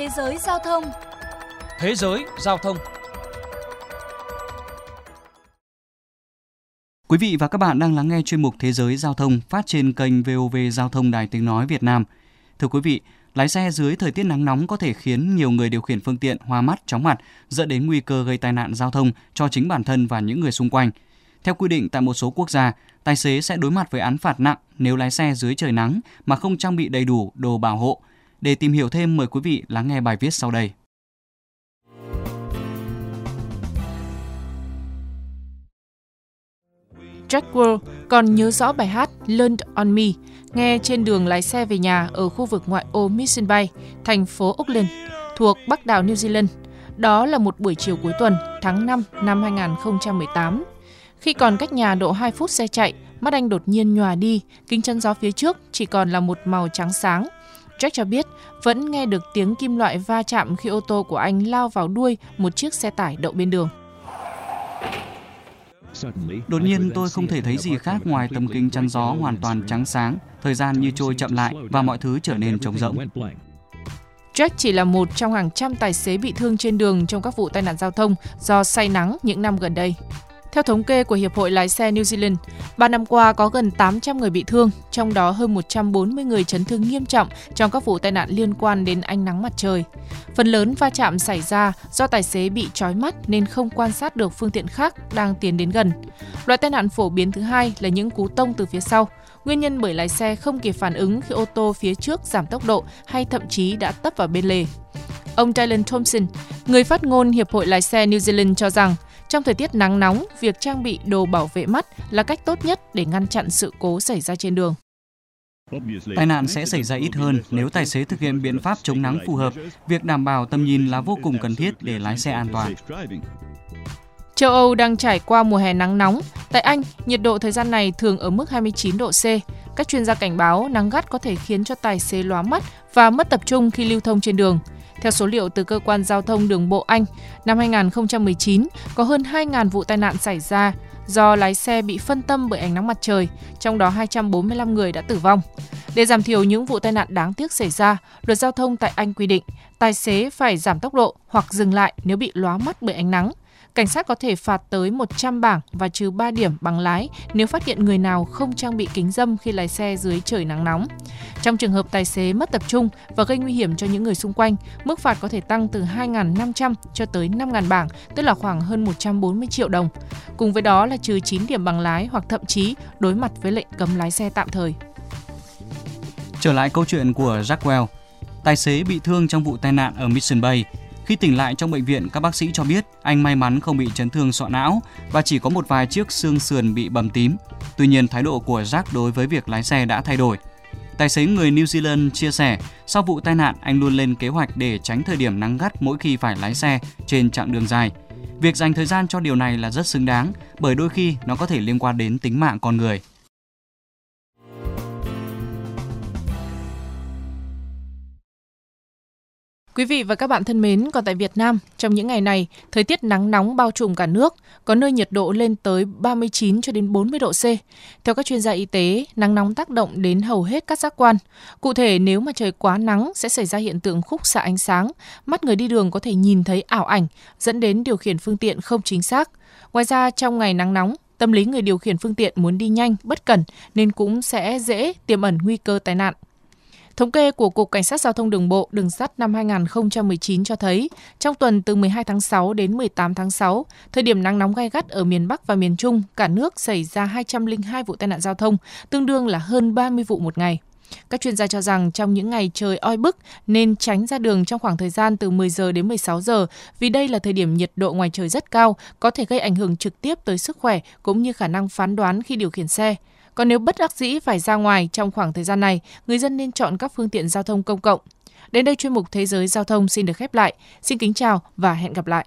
Thế giới giao thông Thế giới giao thông Quý vị và các bạn đang lắng nghe chuyên mục Thế giới giao thông phát trên kênh VOV Giao thông Đài Tiếng Nói Việt Nam. Thưa quý vị, lái xe dưới thời tiết nắng nóng có thể khiến nhiều người điều khiển phương tiện hoa mắt, chóng mặt, dẫn đến nguy cơ gây tai nạn giao thông cho chính bản thân và những người xung quanh. Theo quy định tại một số quốc gia, tài xế sẽ đối mặt với án phạt nặng nếu lái xe dưới trời nắng mà không trang bị đầy đủ đồ bảo hộ. Để tìm hiểu thêm, mời quý vị lắng nghe bài viết sau đây. Jack Wall còn nhớ rõ bài hát Learn on Me, nghe trên đường lái xe về nhà ở khu vực ngoại ô Mission Bay, thành phố Auckland, thuộc Bắc đảo New Zealand. Đó là một buổi chiều cuối tuần, tháng 5 năm 2018. Khi còn cách nhà độ 2 phút xe chạy, mắt anh đột nhiên nhòa đi, kính chân gió phía trước chỉ còn là một màu trắng sáng. Jack cho biết vẫn nghe được tiếng kim loại va chạm khi ô tô của anh lao vào đuôi một chiếc xe tải đậu bên đường. Đột nhiên tôi không thể thấy gì khác ngoài tấm kính chắn gió hoàn toàn trắng sáng, thời gian như trôi chậm lại và mọi thứ trở nên trống rỗng. Jack chỉ là một trong hàng trăm tài xế bị thương trên đường trong các vụ tai nạn giao thông do say nắng những năm gần đây. Theo thống kê của Hiệp hội Lái xe New Zealand, 3 năm qua có gần 800 người bị thương, trong đó hơn 140 người chấn thương nghiêm trọng trong các vụ tai nạn liên quan đến ánh nắng mặt trời. Phần lớn va chạm xảy ra do tài xế bị trói mắt nên không quan sát được phương tiện khác đang tiến đến gần. Loại tai nạn phổ biến thứ hai là những cú tông từ phía sau. Nguyên nhân bởi lái xe không kịp phản ứng khi ô tô phía trước giảm tốc độ hay thậm chí đã tấp vào bên lề. Ông Dylan Thompson, người phát ngôn Hiệp hội Lái xe New Zealand cho rằng trong thời tiết nắng nóng, việc trang bị đồ bảo vệ mắt là cách tốt nhất để ngăn chặn sự cố xảy ra trên đường. Tai nạn sẽ xảy ra ít hơn nếu tài xế thực hiện biện pháp chống nắng phù hợp. Việc đảm bảo tầm nhìn là vô cùng cần thiết để lái xe an toàn. Châu Âu đang trải qua mùa hè nắng nóng. Tại Anh, nhiệt độ thời gian này thường ở mức 29 độ C. Các chuyên gia cảnh báo nắng gắt có thể khiến cho tài xế lóa mắt và mất tập trung khi lưu thông trên đường. Theo số liệu từ cơ quan giao thông đường bộ Anh, năm 2019 có hơn 2.000 vụ tai nạn xảy ra do lái xe bị phân tâm bởi ánh nắng mặt trời, trong đó 245 người đã tử vong. Để giảm thiểu những vụ tai nạn đáng tiếc xảy ra, luật giao thông tại Anh quy định tài xế phải giảm tốc độ hoặc dừng lại nếu bị lóa mắt bởi ánh nắng cảnh sát có thể phạt tới 100 bảng và trừ 3 điểm bằng lái nếu phát hiện người nào không trang bị kính dâm khi lái xe dưới trời nắng nóng. Trong trường hợp tài xế mất tập trung và gây nguy hiểm cho những người xung quanh, mức phạt có thể tăng từ 2.500 cho tới 5.000 bảng, tức là khoảng hơn 140 triệu đồng. Cùng với đó là trừ 9 điểm bằng lái hoặc thậm chí đối mặt với lệnh cấm lái xe tạm thời. Trở lại câu chuyện của Jackwell, tài xế bị thương trong vụ tai nạn ở Mission Bay khi tỉnh lại trong bệnh viện, các bác sĩ cho biết anh may mắn không bị chấn thương sọ não và chỉ có một vài chiếc xương sườn bị bầm tím. Tuy nhiên, thái độ của Jack đối với việc lái xe đã thay đổi. Tài xế người New Zealand chia sẻ, sau vụ tai nạn anh luôn lên kế hoạch để tránh thời điểm nắng gắt mỗi khi phải lái xe trên chặng đường dài. Việc dành thời gian cho điều này là rất xứng đáng bởi đôi khi nó có thể liên quan đến tính mạng con người. Quý vị và các bạn thân mến, còn tại Việt Nam, trong những ngày này, thời tiết nắng nóng bao trùm cả nước, có nơi nhiệt độ lên tới 39 cho đến 40 độ C. Theo các chuyên gia y tế, nắng nóng tác động đến hầu hết các giác quan. Cụ thể, nếu mà trời quá nắng sẽ xảy ra hiện tượng khúc xạ ánh sáng, mắt người đi đường có thể nhìn thấy ảo ảnh, dẫn đến điều khiển phương tiện không chính xác. Ngoài ra, trong ngày nắng nóng, tâm lý người điều khiển phương tiện muốn đi nhanh, bất cẩn nên cũng sẽ dễ tiềm ẩn nguy cơ tai nạn. Thống kê của Cục Cảnh sát Giao thông Đường bộ Đường sắt năm 2019 cho thấy, trong tuần từ 12 tháng 6 đến 18 tháng 6, thời điểm nắng nóng gai gắt ở miền Bắc và miền Trung, cả nước xảy ra 202 vụ tai nạn giao thông, tương đương là hơn 30 vụ một ngày. Các chuyên gia cho rằng trong những ngày trời oi bức nên tránh ra đường trong khoảng thời gian từ 10 giờ đến 16 giờ vì đây là thời điểm nhiệt độ ngoài trời rất cao, có thể gây ảnh hưởng trực tiếp tới sức khỏe cũng như khả năng phán đoán khi điều khiển xe. Còn nếu bất đắc dĩ phải ra ngoài trong khoảng thời gian này, người dân nên chọn các phương tiện giao thông công cộng. Đến đây chuyên mục Thế giới giao thông xin được khép lại. Xin kính chào và hẹn gặp lại.